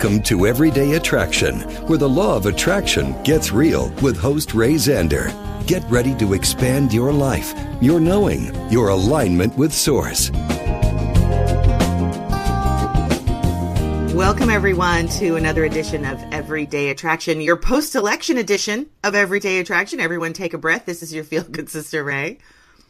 Welcome to Everyday Attraction, where the law of attraction gets real with host Ray Zander. Get ready to expand your life, your knowing, your alignment with Source. Welcome, everyone, to another edition of Everyday Attraction, your post election edition of Everyday Attraction. Everyone, take a breath. This is your feel good sister, Ray.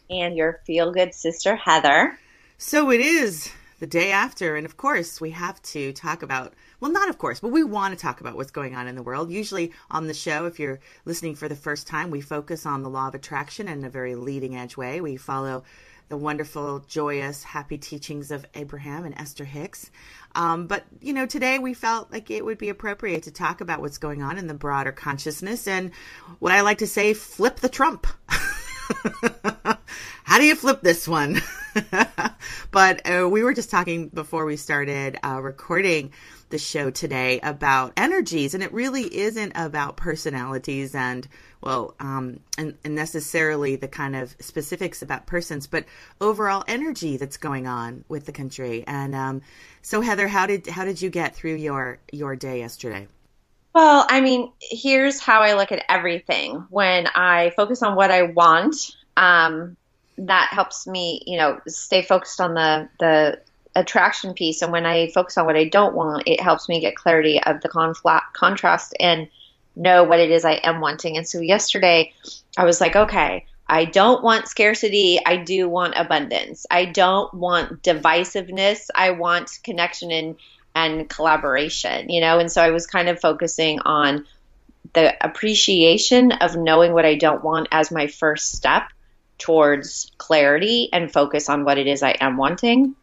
and your feel good sister Heather. So it is the day after, and of course, we have to talk about well, not of course, but we want to talk about what's going on in the world. Usually on the show, if you're listening for the first time, we focus on the law of attraction in a very leading edge way. We follow the wonderful, joyous, happy teachings of Abraham and Esther Hicks. Um, but, you know, today we felt like it would be appropriate to talk about what's going on in the broader consciousness and what I like to say, flip the Trump. How do you flip this one? but uh, we were just talking before we started uh, recording the show today about energies, and it really isn't about personalities and well, um, and, and necessarily the kind of specifics about persons, but overall energy that's going on with the country. And um, so, Heather, how did how did you get through your your day yesterday? Well, I mean, here's how I look at everything. When I focus on what I want, um, that helps me, you know, stay focused on the the attraction piece. And when I focus on what I don't want, it helps me get clarity of the confla- contrast and know what it is I am wanting. And so yesterday, I was like, okay. I don't want scarcity. I do want abundance. I don't want divisiveness. I want connection and and collaboration, you know? And so I was kind of focusing on the appreciation of knowing what I don't want as my first step towards clarity and focus on what it is I am wanting.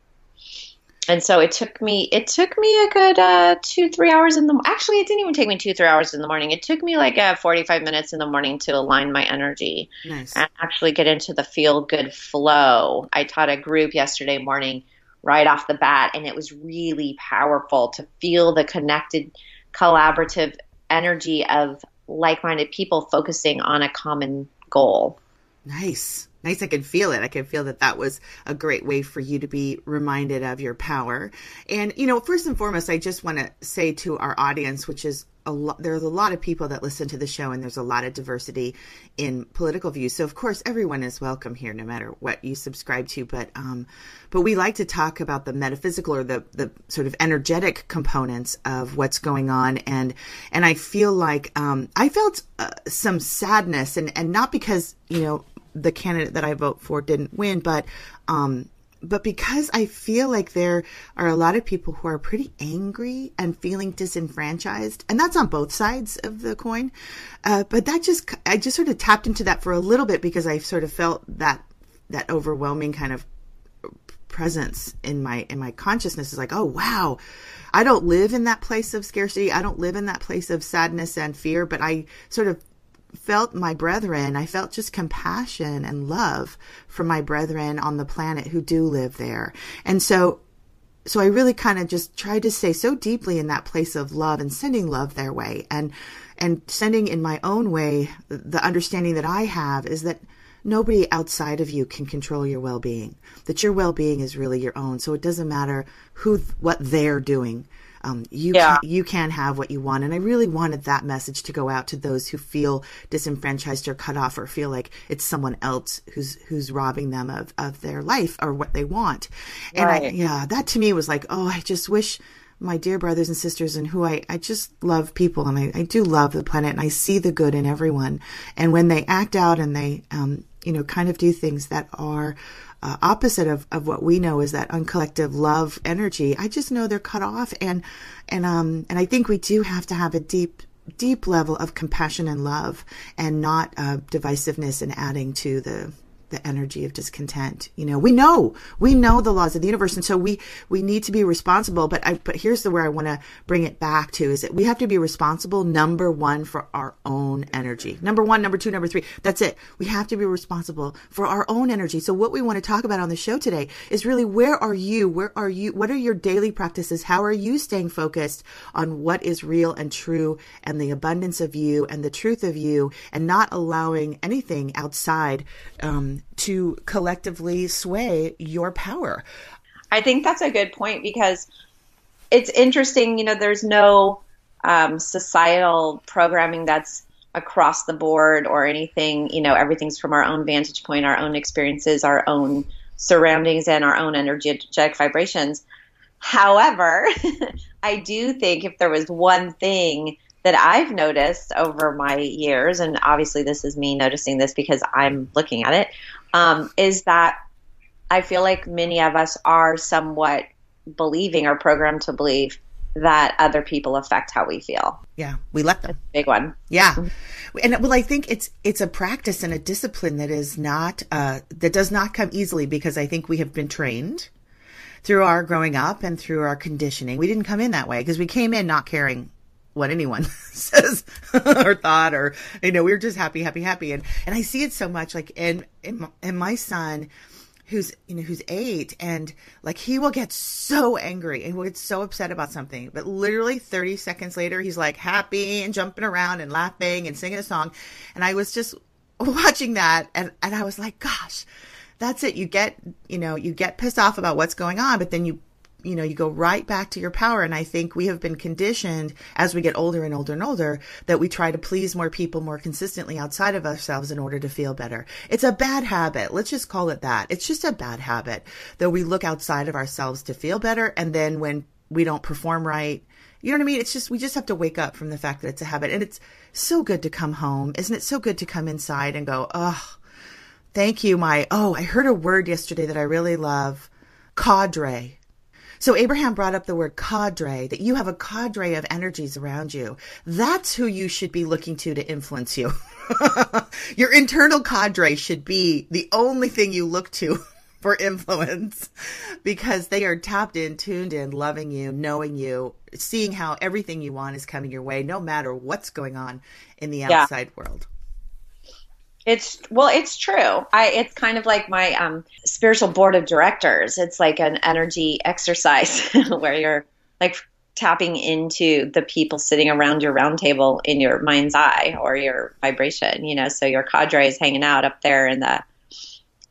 And so it took me it took me a good uh, two three hours in the actually it didn't even take me two three hours in the morning. It took me like uh, forty five minutes in the morning to align my energy Nice. and actually get into the feel good flow. I taught a group yesterday morning right off the bat, and it was really powerful to feel the connected, collaborative energy of like minded people focusing on a common goal. Nice. Nice. I can feel it. I can feel that that was a great way for you to be reminded of your power. And, you know, first and foremost, I just want to say to our audience, which is a lot, there's a lot of people that listen to the show and there's a lot of diversity in political views. So of course, everyone is welcome here, no matter what you subscribe to. But, um, but we like to talk about the metaphysical or the, the sort of energetic components of what's going on. And, and I feel like, um, I felt uh, some sadness and, and not because, you know, the candidate that I vote for didn't win, but um, but because I feel like there are a lot of people who are pretty angry and feeling disenfranchised, and that's on both sides of the coin. Uh, but that just I just sort of tapped into that for a little bit because I sort of felt that that overwhelming kind of presence in my in my consciousness is like oh wow i don't live in that place of scarcity i don't live in that place of sadness and fear but i sort of felt my brethren i felt just compassion and love for my brethren on the planet who do live there. And so so i really kind of just tried to stay so deeply in that place of love and sending love their way. And and sending in my own way the understanding that i have is that nobody outside of you can control your well-being that your well-being is really your own. So it doesn't matter who what they're doing um, you Yeah. can, you can have what you want and i really wanted that message to go out to those who feel disenfranchised or cut off or feel like it's someone else who's who's robbing them of, of their life or what they want and I, yeah that to me was like oh i just wish my dear brothers and sisters and who I, I just love people and I, I do love the planet and I see the good in everyone. And when they act out and they um, you know, kind of do things that are uh, opposite of, of what we know is that uncollective love energy. I just know they're cut off, and and um and I think we do have to have a deep deep level of compassion and love, and not uh, divisiveness and adding to the the energy of discontent. You know, we know, we know the laws of the universe. And so we, we need to be responsible. But I, but here's the where I want to bring it back to is that we have to be responsible, number one, for our own energy. Number one, number two, number three. That's it. We have to be responsible for our own energy. So what we want to talk about on the show today is really where are you? Where are you? What are your daily practices? How are you staying focused on what is real and true and the abundance of you and the truth of you and not allowing anything outside, um, to collectively sway your power. I think that's a good point because it's interesting. You know, there's no um, societal programming that's across the board or anything. You know, everything's from our own vantage point, our own experiences, our own surroundings, and our own energetic vibrations. However, I do think if there was one thing that I've noticed over my years, and obviously this is me noticing this because I'm looking at it, um, is that I feel like many of us are somewhat believing or programmed to believe that other people affect how we feel. Yeah, we let them. Big one. Yeah, and well, I think it's it's a practice and a discipline that is not uh, that does not come easily because I think we have been trained through our growing up and through our conditioning. We didn't come in that way because we came in not caring what anyone says or thought or you know we are just happy happy happy. And and i see it so much like in in my, in my son who's you know who's eight and like he will get so angry and will get so upset about something but literally 30 seconds later he's like happy and jumping around and laughing and singing a song. And i was just watching that and and i was like gosh that's it. You get you know you get pissed off about what's going on but then you you know, you go right back to your power. And I think we have been conditioned as we get older and older and older that we try to please more people more consistently outside of ourselves in order to feel better. It's a bad habit. Let's just call it that. It's just a bad habit that we look outside of ourselves to feel better. And then when we don't perform right, you know what I mean? It's just, we just have to wake up from the fact that it's a habit. And it's so good to come home. Isn't it so good to come inside and go, oh, thank you, my, oh, I heard a word yesterday that I really love cadre so Abraham brought up the word cadre, that you have a cadre of energies around you. That's who you should be looking to to influence you. Your internal cadre should be the only thing you look to for influence because they are tapped in, tuned in, loving you, knowing you, seeing how everything you want is coming your way, no matter what's going on in the outside yeah. world. It's well, it's true. I it's kind of like my um, spiritual board of directors. It's like an energy exercise where you're like tapping into the people sitting around your round table in your mind's eye or your vibration. You know, so your cadre is hanging out up there in the.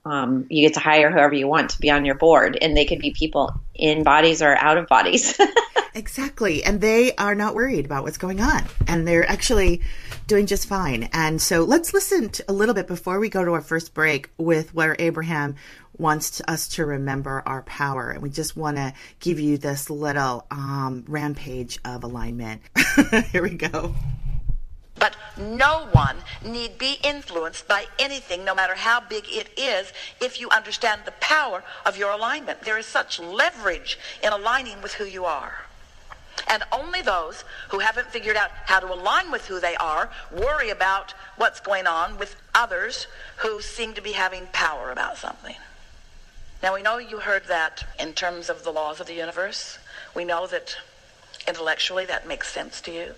Um, you get to hire whoever you want to be on your board, and they could be people in bodies or out of bodies. exactly, and they are not worried about what's going on, and they're actually doing just fine. And so let's listen to a little bit before we go to our first break with where Abraham wants us to remember our power. And we just want to give you this little um, rampage of alignment. Here we go. But no one need be influenced by anything, no matter how big it is, if you understand the power of your alignment. There is such leverage in aligning with who you are. And only those who haven't figured out how to align with who they are worry about what's going on with others who seem to be having power about something. Now, we know you heard that in terms of the laws of the universe. We know that intellectually that makes sense to you.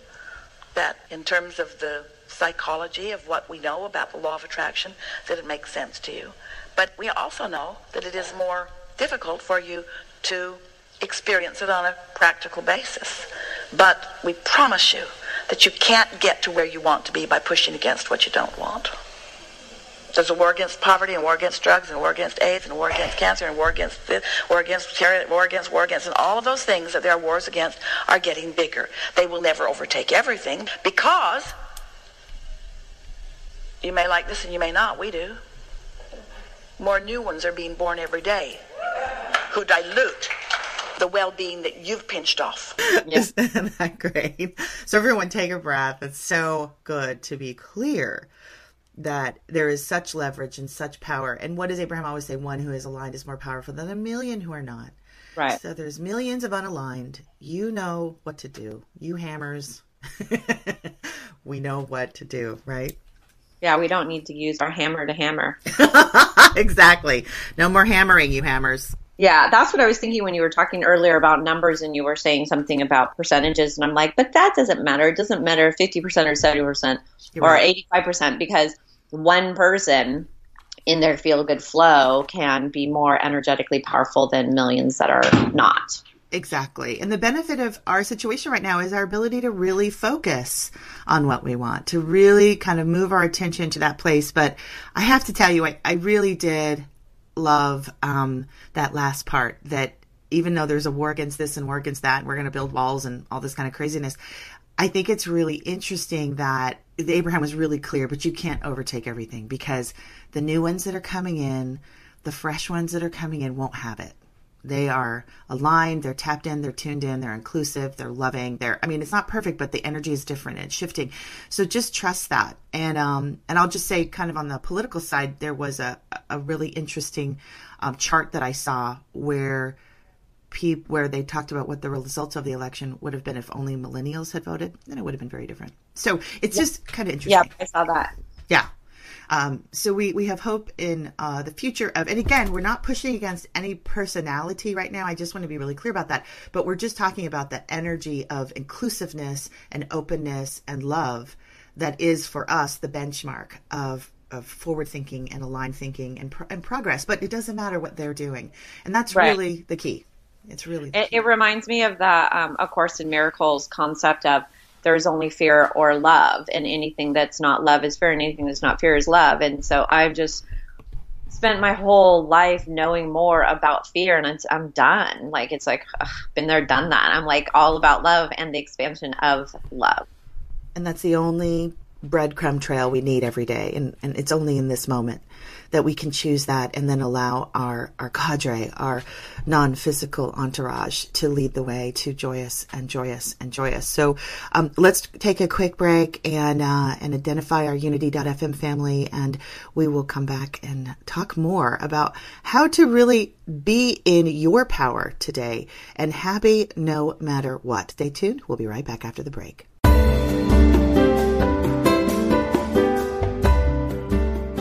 That in terms of the psychology of what we know about the law of attraction, that it makes sense to you. But we also know that it is more difficult for you to experience it on a practical basis. But we promise you that you can't get to where you want to be by pushing against what you don't want. There's a war against poverty and war against drugs and war against AIDS and war against cancer and war against this, war against terror, war against war against and all of those things that there are wars against are getting bigger. They will never overtake everything because you may like this and you may not. We do. More new ones are being born every day who dilute the well-being that you've pinched off. Isn't that great? So everyone take a breath. It's so good to be clear that there is such leverage and such power. And what does Abraham always say? One who is aligned is more powerful than a million who are not. Right. So there's millions of unaligned. You know what to do. You hammers. we know what to do, right? Yeah, we don't need to use our hammer to hammer. exactly. No more hammering, you hammers. Yeah, that's what I was thinking when you were talking earlier about numbers and you were saying something about percentages. And I'm like, but that doesn't matter. It doesn't matter 50% or 70% You're or right. 85% because one person in their feel good flow can be more energetically powerful than millions that are not. Exactly. And the benefit of our situation right now is our ability to really focus on what we want, to really kind of move our attention to that place. But I have to tell you, I, I really did love um, that last part that even though there's a war against this and war against that, and we're going to build walls and all this kind of craziness. I think it's really interesting that Abraham was really clear, but you can't overtake everything because the new ones that are coming in, the fresh ones that are coming in won't have it. They are aligned, they're tapped in, they're tuned in, they're inclusive, they're loving. They're I mean, it's not perfect, but the energy is different and shifting. So just trust that. And um and I'll just say kind of on the political side, there was a a really interesting um, chart that I saw where peop where they talked about what the results of the election would have been if only millennials had voted, then it would have been very different. So it's just kind of interesting. Yeah, I saw that. Yeah. Um, so we, we have hope in uh, the future of, and again, we're not pushing against any personality right now. I just want to be really clear about that. But we're just talking about the energy of inclusiveness and openness and love that is for us the benchmark of of forward thinking and aligned thinking and, pro- and progress. But it doesn't matter what they're doing, and that's Right. really the key. It's really It, it reminds me of the um, A Course in Miracles concept of there's only fear or love, and anything that's not love is fear, and anything that's not fear is love. And so I've just spent my whole life knowing more about fear, and it's, I'm done. Like it's like ugh, been there, done that. I'm like all about love and the expansion of love. and that's the only breadcrumb trail we need every day and, and it's only in this moment that we can choose that and then allow our our cadre our non-physical entourage to lead the way to joyous and joyous and joyous. So um, let's take a quick break and uh, and identify our unity.fm family and we will come back and talk more about how to really be in your power today and happy no matter what. Stay tuned. We'll be right back after the break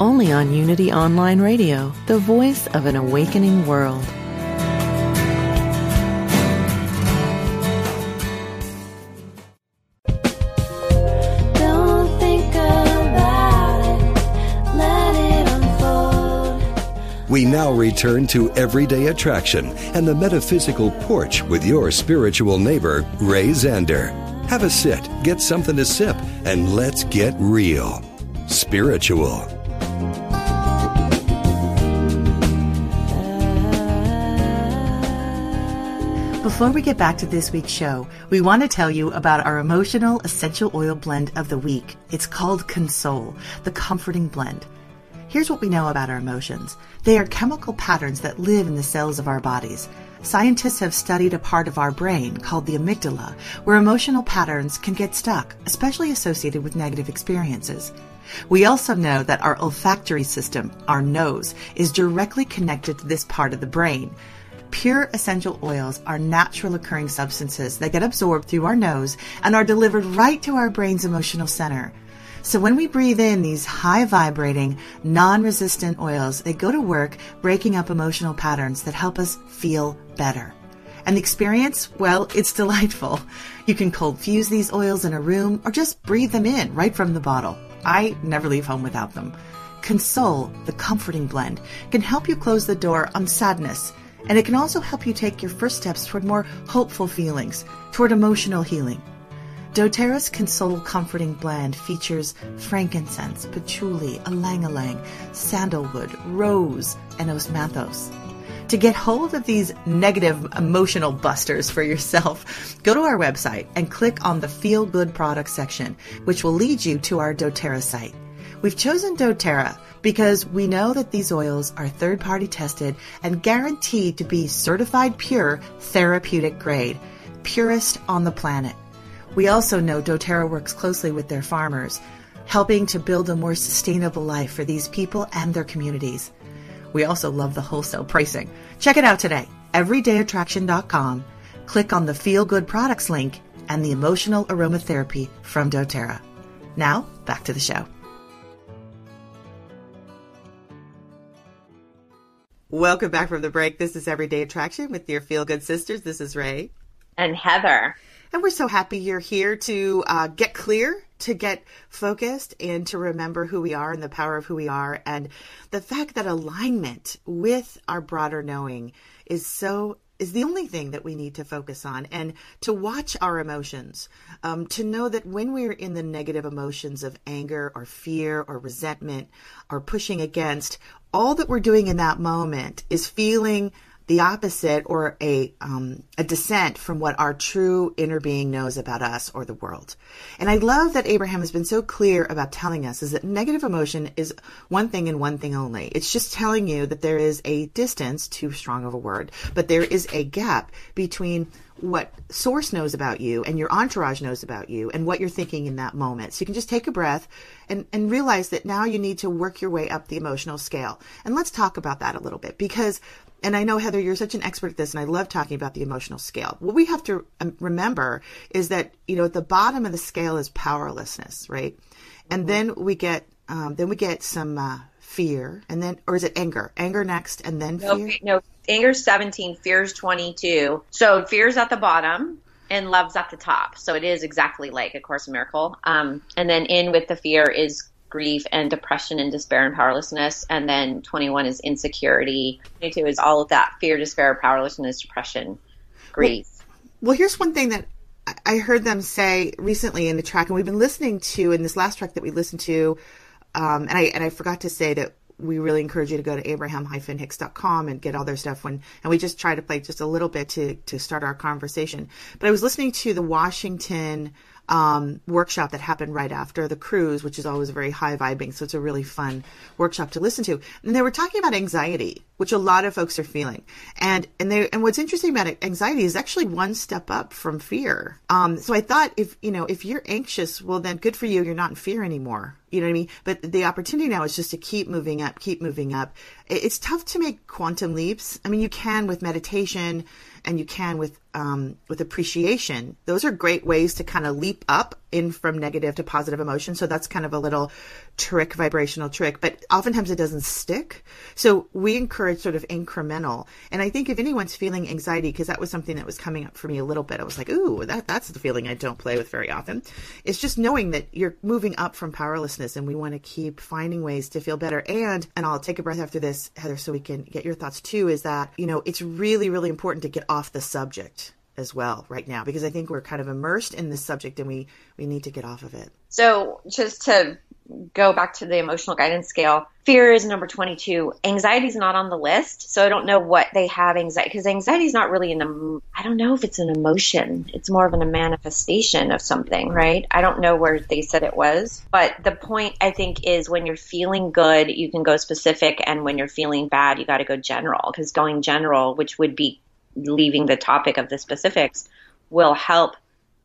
only on Unity Online Radio, the voice of an awakening world. Don't think about it, let it unfold. We now return to Everyday Attraction and the Metaphysical Porch with your spiritual neighbor, Ray Zander. Have a sit, get something to sip, and let's get real. Spiritual. Before we get back to this week's show, we want to tell you about our emotional essential oil blend of the week. It's called Console, the comforting blend. Here's what we know about our emotions. They are chemical patterns that live in the cells of our bodies. Scientists have studied a part of our brain called the amygdala, where emotional patterns can get stuck, especially associated with negative experiences. We also know that our olfactory system, our nose, is directly connected to this part of the brain. Pure essential oils are natural occurring substances that get absorbed through our nose and are delivered right to our brain's emotional center. So when we breathe in these high vibrating, non resistant oils, they go to work breaking up emotional patterns that help us feel better. And the experience, well, it's delightful. You can cold fuse these oils in a room or just breathe them in right from the bottle. I never leave home without them. Console, the comforting blend, can help you close the door on sadness, and it can also help you take your first steps toward more hopeful feelings, toward emotional healing. doTERRA's Console Comforting Blend features frankincense, patchouli, ylang, sandalwood, rose, and osmanthus. To get hold of these negative emotional busters for yourself, go to our website and click on the Feel Good Products section, which will lead you to our doTERRA site. We've chosen doTERRA because we know that these oils are third party tested and guaranteed to be certified pure therapeutic grade, purest on the planet. We also know doTERRA works closely with their farmers, helping to build a more sustainable life for these people and their communities. We also love the wholesale pricing. Check it out today. EverydayAttraction.com. Click on the Feel Good Products link and the Emotional Aromatherapy from doTERRA. Now, back to the show. Welcome back from the break. This is Everyday Attraction with your Feel Good Sisters. This is Ray. And Heather. And we're so happy you're here to uh, get clear, to get focused, and to remember who we are and the power of who we are. And the fact that alignment with our broader knowing is so is the only thing that we need to focus on and to watch our emotions um, to know that when we're in the negative emotions of anger or fear or resentment or pushing against all that we're doing in that moment is feeling the opposite or a um, a dissent from what our true inner being knows about us or the world. And I love that Abraham has been so clear about telling us is that negative emotion is one thing and one thing only. It's just telling you that there is a distance, too strong of a word, but there is a gap between what source knows about you and your entourage knows about you and what you're thinking in that moment. So you can just take a breath and, and realize that now you need to work your way up the emotional scale. And let's talk about that a little bit because and I know Heather, you're such an expert at this, and I love talking about the emotional scale. What we have to um, remember is that you know at the bottom of the scale is powerlessness, right? And then we get um, then we get some uh, fear, and then or is it anger? Anger next, and then No, fear. no, anger's 17, fear's 22. So fear's at the bottom and love's at the top. So it is exactly like A Course in Miracle. Um, and then in with the fear is grief and depression and despair and powerlessness. And then 21 is insecurity. 22 is all of that fear, despair, powerlessness, depression, grief. Well, here's one thing that I- I heard them say recently in the track, and we've been listening to in this last track that we listened to, um, and I and I forgot to say that we really encourage you to go to abraham-hicks.com and get all their stuff when and we just try to play just a little bit to to start our conversation. But I was listening to the Washington um, workshop that happened right after the cruise, which is always very high vibing. So it's a really fun workshop to listen to. And they were talking about anxiety, which a lot of folks are feeling. And and they and what's interesting about anxiety is actually one step up from fear. Um, so I thought if you know if you're anxious, well then good for you. You're not in fear anymore. You know what I mean? But the opportunity now is just to keep moving up, keep moving up. It's tough to make quantum leaps. I mean, you can with meditation and you can with um, with appreciation. Those are great ways to kind of leap up in from negative to positive emotion. So that's kind of a little trick, vibrational trick. But oftentimes it doesn't stick. So we encourage sort of incremental. And I think if anyone's feeling anxiety, because that was something that was coming up for me a little bit, I was like, ooh, that that's the feeling I don't play with very often. It's just knowing that you're moving up from powerlessness, and we want to keep finding ways to feel better. And and I'll take a breath after this, Heather, so we can get your thoughts too. Is that you know it's really really important to get off the subject as well right now because I think we're kind of immersed in this subject and we we need to get off of it. So just to go back to the emotional guidance scale, fear is number 22. Anxiety is not on the list. So I don't know what they have anxiety because anxiety is not really an, I don't know if it's an emotion. It's more of an, a manifestation of something, right? I don't know where they said it was, but the point I think is when you're feeling good, you can go specific. And when you're feeling bad, you got to go general because going general, which would be leaving the topic of the specifics will help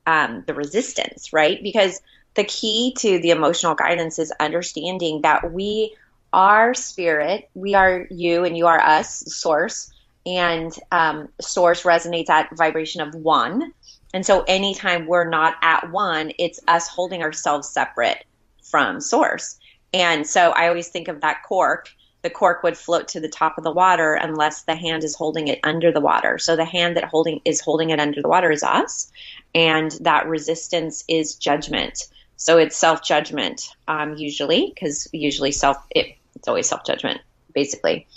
um, the resistance, right? Because the key to the emotional guidance is understanding that we are spirit, we are you, and you are us, source, and um, source resonates at vibration of one. And so anytime we're not at one, it's us holding ourselves separate from source. And so I always think of that cork. The cork would float to the top of the water unless the hand is holding it under the water. So the hand that holding is holding it under the water is us, and that resistance is judgment. So it's self judgment um, usually, because usually self it, it's always self judgment basically.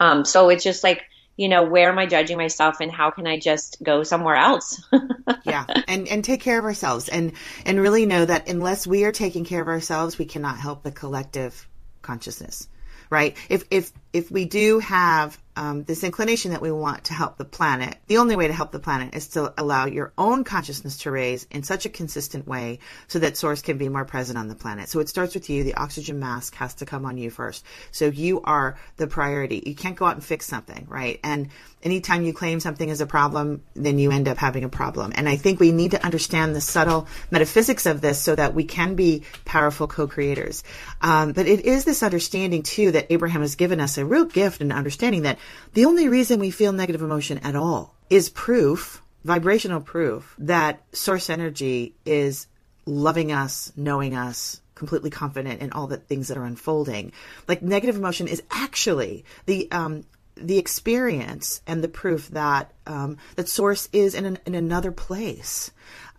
Um, so it's just like you know where am I judging myself, and how can I just go somewhere else? yeah, and and take care of ourselves, and and really know that unless we are taking care of ourselves, we cannot help the collective consciousness right? If if if we do have um, this inclination that we want to help the planet, the only way to help the planet is to allow your own consciousness to raise in such a consistent way so that source can be more present on the planet. So it starts with you. The oxygen mask has to come on you first. So you are the priority. You can't go out and fix something, right? And anytime you claim something is a problem, then you end up having a problem. And I think we need to understand the subtle metaphysics of this so that we can be powerful co-creators. Um, but it is this understanding too that Abraham has given us a real gift in understanding that the only reason we feel negative emotion at all is proof, vibrational proof, that source energy is loving us, knowing us, completely confident in all the things that are unfolding. Like negative emotion is actually the um, the experience and the proof that um, that source is in an, in another place,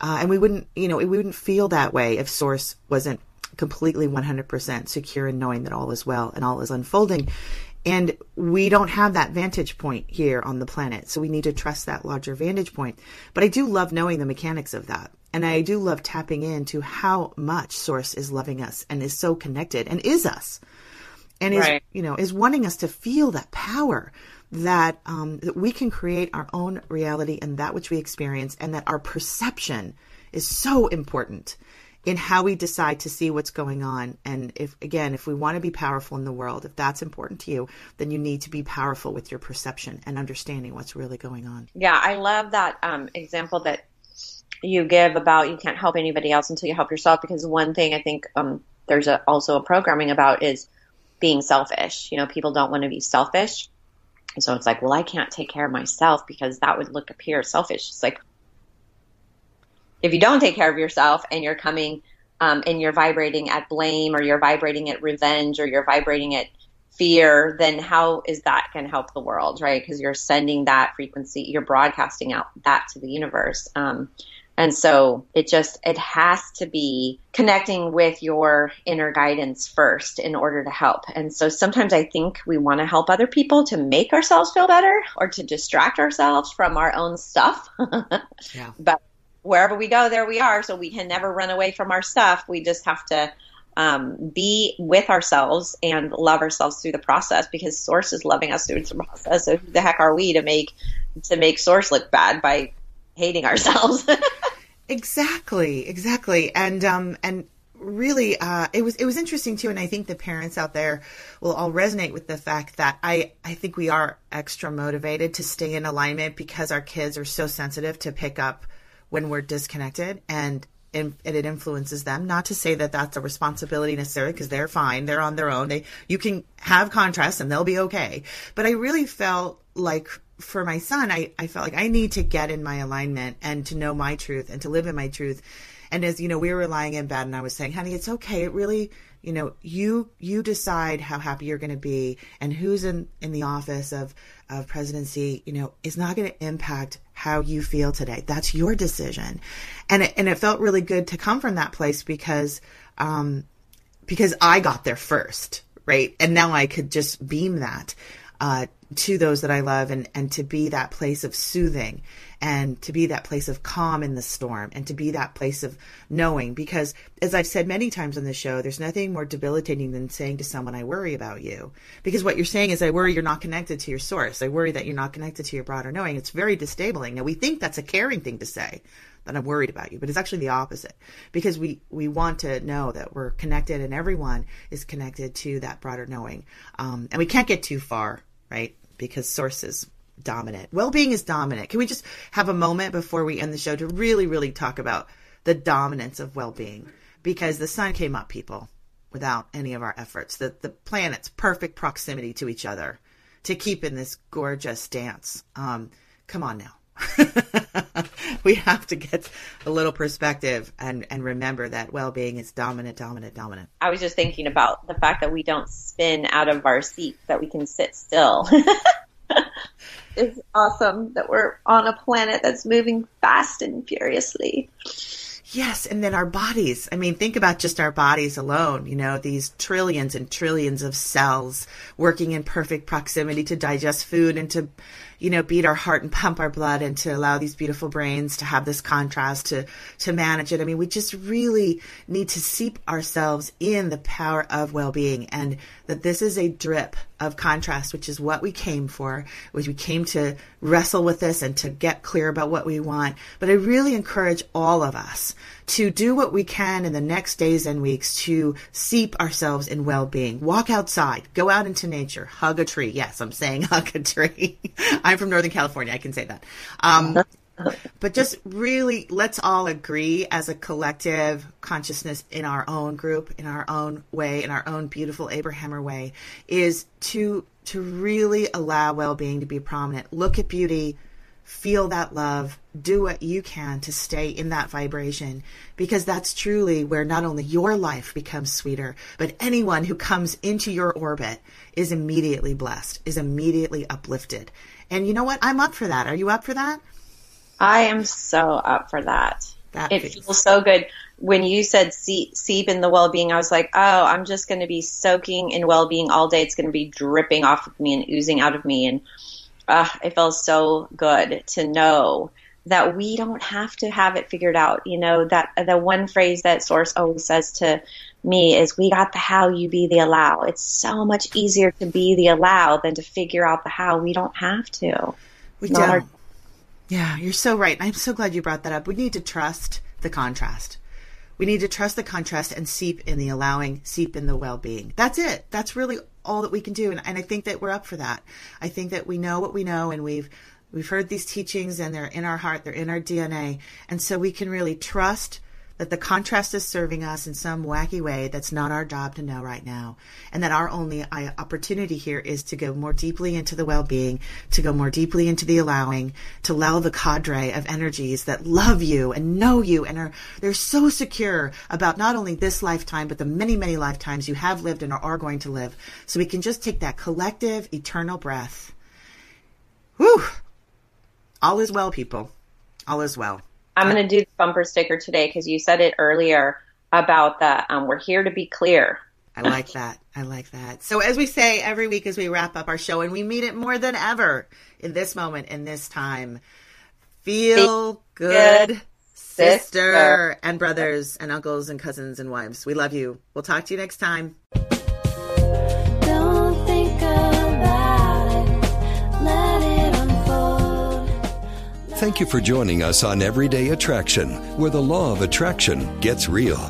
uh, and we wouldn't you know we wouldn't feel that way if source wasn't completely 100% secure in knowing that all is well and all is unfolding. And we don't have that vantage point here on the planet. So we need to trust that larger vantage point. But I do love knowing the mechanics of that. And I do love tapping into how much source is loving us and is so connected and is us and is, right. you know, is wanting us to feel that power that, um, that we can create our own reality and that which we experience and that our perception is so important in how we decide to see what's going on. And if, again, if we want to be powerful in the world, if that's important to you, then you need to be powerful with your perception and understanding what's really going on. Yeah, I love that um, example that you give about you can't help anybody else until you help yourself. Because one thing I think um, there's a, also a programming about is being selfish. You know, people don't want to be selfish. And so it's like, well, I can't take care of myself because that would look appear selfish. It's like, if you don't take care of yourself and you're coming um, and you're vibrating at blame or you're vibrating at revenge or you're vibrating at fear, then how is that going to help the world, right? Because you're sending that frequency, you're broadcasting out that to the universe. Um, and so it just, it has to be connecting with your inner guidance first in order to help. And so sometimes I think we want to help other people to make ourselves feel better or to distract ourselves from our own stuff. yeah. But wherever we go, there we are. So we can never run away from our stuff. We just have to um, be with ourselves and love ourselves through the process because Source is loving us through the process. So who the heck are we to make to make Source look bad by hating ourselves? exactly, exactly, and um, and really uh, it was it was interesting too and i think the parents out there will all resonate with the fact that i i think we are extra motivated to stay in alignment because our kids are so sensitive to pick up when we're disconnected and and it influences them. Not to say that that's a responsibility necessarily because they're fine, they're on their own. They you can have contrast and they'll be okay. But I really felt like for my son, I, I felt like I need to get in my alignment and to know my truth and to live in my truth. And as you know, we were lying in bed and I was saying, honey, it's okay. It really, you know, you you decide how happy you're going to be and who's in in the office of of presidency, you know, is not going to impact how you feel today. That's your decision. And it, and it felt really good to come from that place because, um, because I got there first, right? And now I could just beam that, uh, to those that I love and, and to be that place of soothing and to be that place of calm in the storm and to be that place of knowing. Because as I've said many times on the show, there's nothing more debilitating than saying to someone, I worry about you. Because what you're saying is, I worry you're not connected to your source. I worry that you're not connected to your broader knowing. It's very disabling. Now we think that's a caring thing to say that I'm worried about you, but it's actually the opposite because we, we want to know that we're connected and everyone is connected to that broader knowing. Um, and we can't get too far, right? Because sources dominant. Well-being is dominant. Can we just have a moment before we end the show to really, really talk about the dominance of well-being? Because the sun came up, people, without any of our efforts. The the planet's perfect proximity to each other to keep in this gorgeous dance. Um, come on now. we have to get a little perspective and, and remember that well being is dominant, dominant, dominant. I was just thinking about the fact that we don't spin out of our seat, that we can sit still. it's awesome that we're on a planet that's moving fast and furiously. Yes, and then our bodies. I mean, think about just our bodies alone, you know, these trillions and trillions of cells working in perfect proximity to digest food and to, you know, beat our heart and pump our blood and to allow these beautiful brains to have this contrast to to manage it. I mean, we just really need to seep ourselves in the power of well-being and that this is a drip of contrast, which is what we came for, which we came to wrestle with this and to get clear about what we want. But I really encourage all of us to do what we can in the next days and weeks to seep ourselves in well-being. Walk outside, go out into nature, hug a tree. Yes, I'm saying hug a tree. I'm from Northern California. I can say that. Um, but just really let's all agree as a collective consciousness in our own group in our own way in our own beautiful abrahammer way is to to really allow well-being to be prominent look at beauty feel that love do what you can to stay in that vibration because that's truly where not only your life becomes sweeter but anyone who comes into your orbit is immediately blessed is immediately uplifted and you know what i'm up for that are you up for that I am so up for that. That it feels- feels so good. When you said seep, seep in the well-being, I was like, oh, I'm just going to be soaking in well-being all day. It's going to be dripping off of me and oozing out of me. And uh, it feels so good to know that we don't have to have it figured out. You know, that the one phrase that Source always says to me is, we got the how, you be the allow. It's so much easier to be the allow than to figure out the how. We don't have to. We not our- don't. Yeah, you're so right. I'm so glad you brought that up. We need to trust the contrast. We need to trust the contrast and seep in the allowing, seep in the well being. That's it. That's really all that we can do. And, and I think that we're up for that. I think that we know what we know and we've we've heard these teachings and they're in our heart, they're in our DNA. And so we can really trust that the contrast is serving us in some wacky way that's not our job to know right now. And that our only uh, opportunity here is to go more deeply into the well-being, to go more deeply into the allowing, to allow the cadre of energies that love you and know you and are, they're so secure about not only this lifetime, but the many, many lifetimes you have lived and are going to live. So we can just take that collective eternal breath. Whew. All is well, people. All is well. I'm going to do the bumper sticker today because you said it earlier about the um, we're here to be clear. I like that. I like that. So as we say every week as we wrap up our show and we meet it more than ever in this moment, in this time, feel good, good, sister sister. and brothers and uncles and cousins and wives. We love you. We'll talk to you next time. Thank you for joining us on Everyday Attraction, where the law of attraction gets real.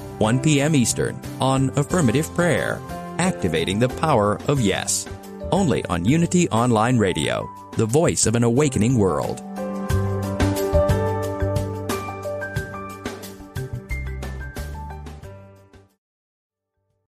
1 p.m. Eastern on Affirmative Prayer, Activating the Power of Yes. Only on Unity Online Radio, the voice of an awakening world.